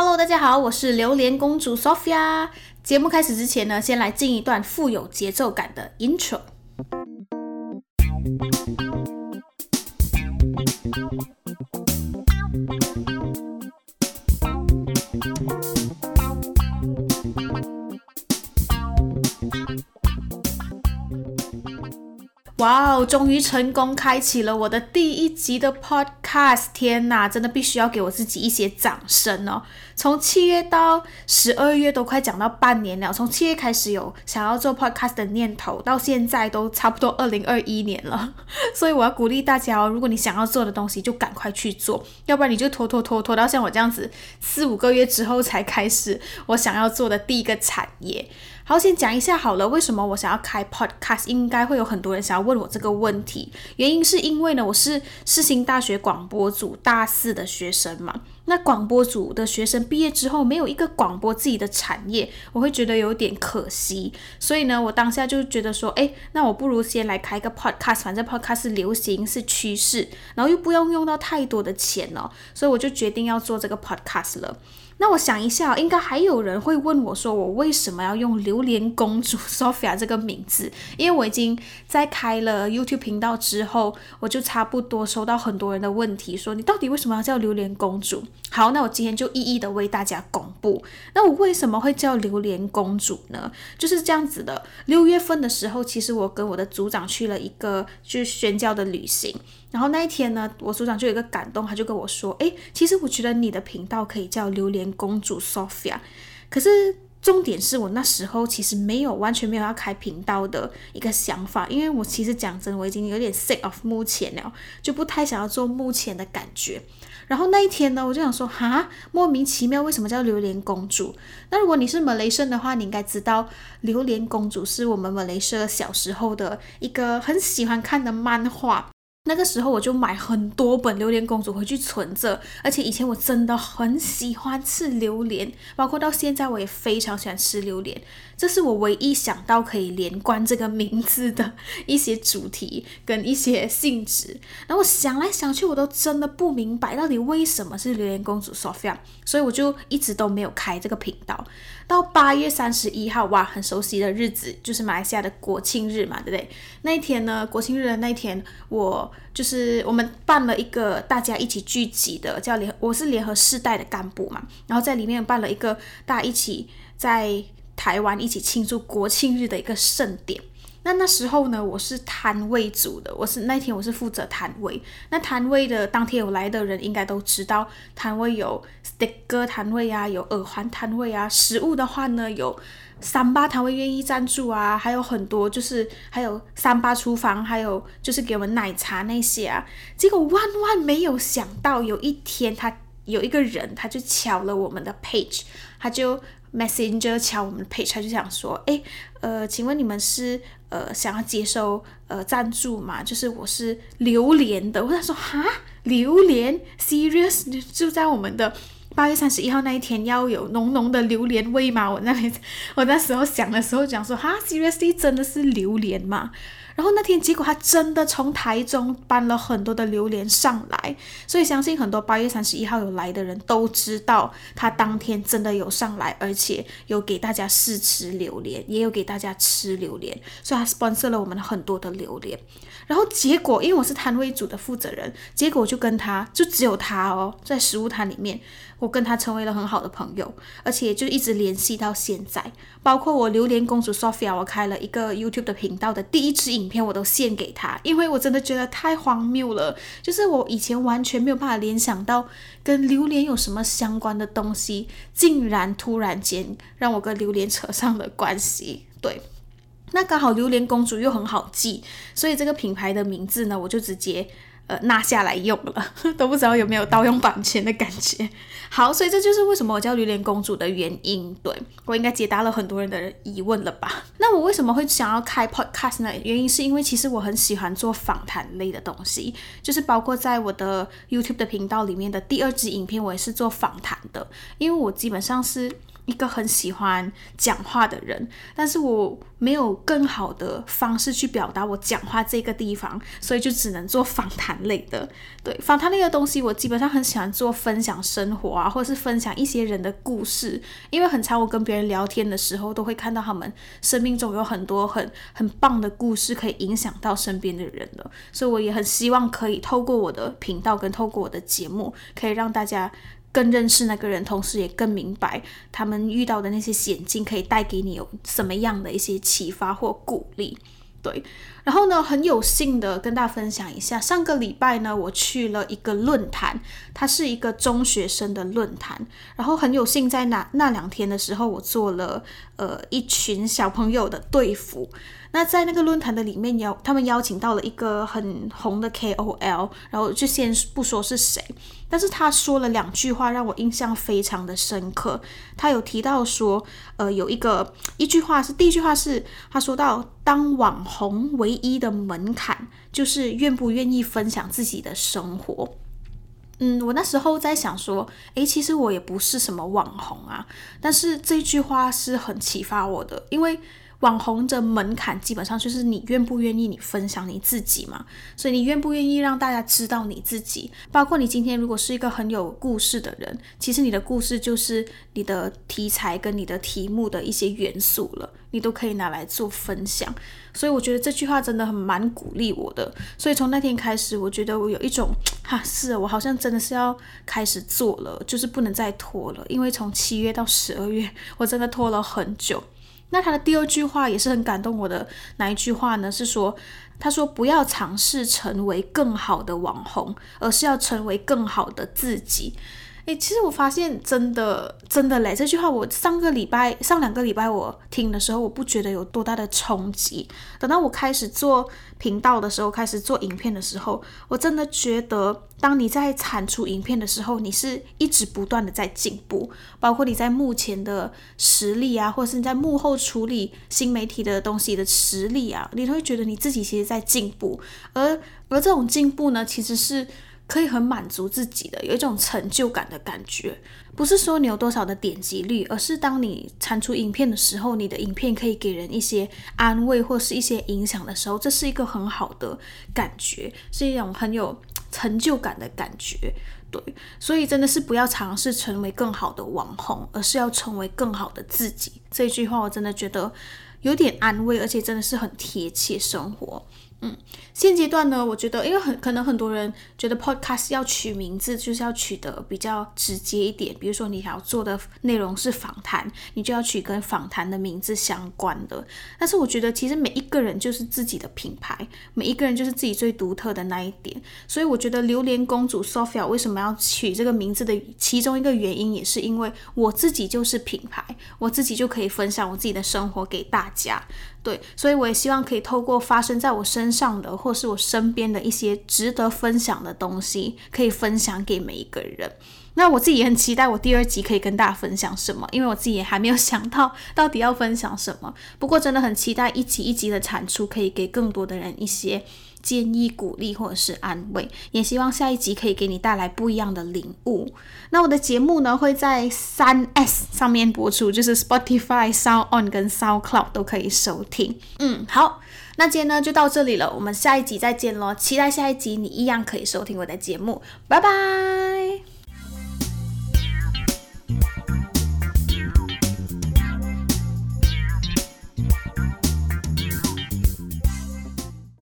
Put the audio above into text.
Hello，大家好，我是榴莲公主 Sophia。节目开始之前呢，先来进一段富有节奏感的 Intro。哇哦！终于成功开启了我的第一集的 podcast，cast 天哪，真的必须要给我自己一些掌声哦！从七月到十二月都快讲到半年了，从七月开始有想要做 podcast 的念头，到现在都差不多二零二一年了。所以我要鼓励大家哦，如果你想要做的东西，就赶快去做，要不然你就拖拖拖拖到像我这样子四五个月之后才开始我想要做的第一个产业。好，先讲一下好了，为什么我想要开 podcast？应该会有很多人想要问我这个问题。原因是因为呢，我是世新大学广广播组大四的学生嘛。那广播组的学生毕业之后，没有一个广播自己的产业，我会觉得有点可惜。所以呢，我当下就觉得说，哎，那我不如先来开一个 podcast，反正 podcast 是流行是趋势，然后又不用用到太多的钱哦，所以我就决定要做这个 podcast 了。那我想一下，应该还有人会问我，说我为什么要用榴莲公主 Sophia 这个名字？因为我已经在开了 YouTube 频道之后，我就差不多收到很多人的问题，说你到底为什么要叫榴莲公主？好，那我今天就一一的为大家公布。那我为什么会叫榴莲公主呢？就是这样子的。六月份的时候，其实我跟我的组长去了一个就是宣教的旅行。然后那一天呢，我组长就有一个感动，他就跟我说：“诶，其实我觉得你的频道可以叫榴莲公主 Sophia。”可是重点是我那时候其实没有完全没有要开频道的一个想法，因为我其实讲真，我已经有点 sick of 目前了，就不太想要做目前的感觉。然后那一天呢，我就想说：“哈，莫名其妙，为什么叫榴莲公主？”那如果你是马来生的话，你应该知道榴莲公主是我们马来社小时候的一个很喜欢看的漫画。那个时候我就买很多本《榴莲公主》回去存着，而且以前我真的很喜欢吃榴莲，包括到现在我也非常喜欢吃榴莲。这是我唯一想到可以连贯这个名字的一些主题跟一些性质。然后我想来想去，我都真的不明白到底为什么是榴莲公主 Sophia，所以我就一直都没有开这个频道。到八月三十一号，哇，很熟悉的日子，就是马来西亚的国庆日嘛，对不对？那一天呢，国庆日的那一天，我就是我们办了一个大家一起聚集的，叫联，我是联合世代的干部嘛，然后在里面办了一个大家一起在。台湾一起庆祝国庆日的一个盛典。那那时候呢，我是摊位组的，我是那天我是负责摊位。那摊位的当天有来的人应该都知道，摊位有 sticker 摊位啊，有耳环摊位啊。食物的话呢，有三八摊位愿意赞助啊，还有很多就是还有三八厨房，还有就是给我们奶茶那些啊。结果万万没有想到，有一天他有一个人，他就敲了我们的 page，他就。Messenger 敲我们的 page，他就想说，哎，呃，请问你们是呃想要接收呃赞助吗？就是我是榴莲的，我想说哈，榴莲，serious？就在我们的八月三十一号那一天要有浓浓的榴莲味吗？我那里我那时候想的时候讲说，哈，seriously 真的是榴莲吗？然后那天结果他真的从台中搬了很多的榴莲上来，所以相信很多八月三十一号有来的人都知道他当天真的有上来，而且有给大家试吃榴莲，也有给大家吃榴莲，所以他 sponsor 了我们很多的榴莲。然后结果因为我是摊位组的负责人，结果就跟他就只有他哦，在食物摊里面。我跟他成为了很好的朋友，而且就一直联系到现在。包括我榴莲公主 Sophia，我开了一个 YouTube 的频道的第一支影影片，我都献给他，因为我真的觉得太荒谬了。就是我以前完全没有办法联想到跟榴莲有什么相关的东西，竟然突然间让我跟榴莲扯上了关系。对，那刚好榴莲公主又很好记，所以这个品牌的名字呢，我就直接。呃，拿下来用了，都不知道有没有盗用版权的感觉。好，所以这就是为什么我叫榴莲公主的原因。对我应该解答了很多人的疑问了吧？那我为什么会想要开 podcast 呢？原因是因为其实我很喜欢做访谈类的东西，就是包括在我的 YouTube 的频道里面的第二支影片，我也是做访谈的。因为我基本上是一个很喜欢讲话的人，但是我没有更好的方式去表达我讲话这个地方，所以就只能做访谈类的。对，访谈类的东西，我基本上很喜欢做分享生活啊，或者是分享一些人的故事，因为很常我跟别人聊天的时候，都会看到他们生命中有很多很很棒的故事，可以影响到身边的人的，所以我也很希望可以透过我的频道跟透过我的节目，可以让大家。更认识那个人，同时也更明白他们遇到的那些险境可以带给你有什么样的一些启发或鼓励。对，然后呢，很有幸的跟大家分享一下，上个礼拜呢，我去了一个论坛，它是一个中学生的论坛，然后很有幸在那那两天的时候，我做了呃一群小朋友的队服。那在那个论坛的里面邀，他们邀请到了一个很红的 KOL，然后就先不说是谁，但是他说了两句话让我印象非常的深刻。他有提到说，呃，有一个一句话是第一句话是他说到，当网红唯一的门槛就是愿不愿意分享自己的生活。嗯，我那时候在想说，诶，其实我也不是什么网红啊，但是这句话是很启发我的，因为。网红的门槛基本上就是你愿不愿意你分享你自己嘛，所以你愿不愿意让大家知道你自己，包括你今天如果是一个很有故事的人，其实你的故事就是你的题材跟你的题目的一些元素了，你都可以拿来做分享。所以我觉得这句话真的很蛮鼓励我的。所以从那天开始，我觉得我有一种 哈，是我好像真的是要开始做了，就是不能再拖了，因为从七月到十二月，我真的拖了很久。那他的第二句话也是很感动我的，哪一句话呢？是说，他说不要尝试成为更好的网红，而是要成为更好的自己。诶，其实我发现真的真的嘞，这句话我上个礼拜、上两个礼拜我听的时候，我不觉得有多大的冲击。等到我开始做频道的时候，开始做影片的时候，我真的觉得，当你在产出影片的时候，你是一直不断的在进步，包括你在目前的实力啊，或者是你在幕后处理新媒体的东西的实力啊，你都会觉得你自己其实在进步。而而这种进步呢，其实是。可以很满足自己的，有一种成就感的感觉。不是说你有多少的点击率，而是当你产出影片的时候，你的影片可以给人一些安慰或是一些影响的时候，这是一个很好的感觉，是一种很有成就感的感觉。对，所以真的是不要尝试成为更好的网红，而是要成为更好的自己。这句话我真的觉得有点安慰，而且真的是很贴切生活。嗯，现阶段呢，我觉得，因为很可能很多人觉得 podcast 要取名字就是要取得比较直接一点，比如说你想要做的内容是访谈，你就要取跟访谈的名字相关的。但是我觉得，其实每一个人就是自己的品牌，每一个人就是自己最独特的那一点。所以我觉得榴莲公主 Sophia 为什么要取这个名字的其中一个原因，也是因为我自己就是品牌，我自己就可以分享我自己的生活给大家。对，所以我也希望可以透过发生在我身上的，或是我身边的一些值得分享的东西，可以分享给每一个人。那我自己也很期待我第二集可以跟大家分享什么，因为我自己也还没有想到到底要分享什么。不过真的很期待一集一集的产出，可以给更多的人一些。建议、鼓励或者是安慰，也希望下一集可以给你带来不一样的领悟。那我的节目呢会在三 S 上面播出，就是 Spotify、Sound On 跟 SoundCloud 都可以收听。嗯，好，那今天呢就到这里了，我们下一集再见喽！期待下一集你一样可以收听我的节目，拜拜。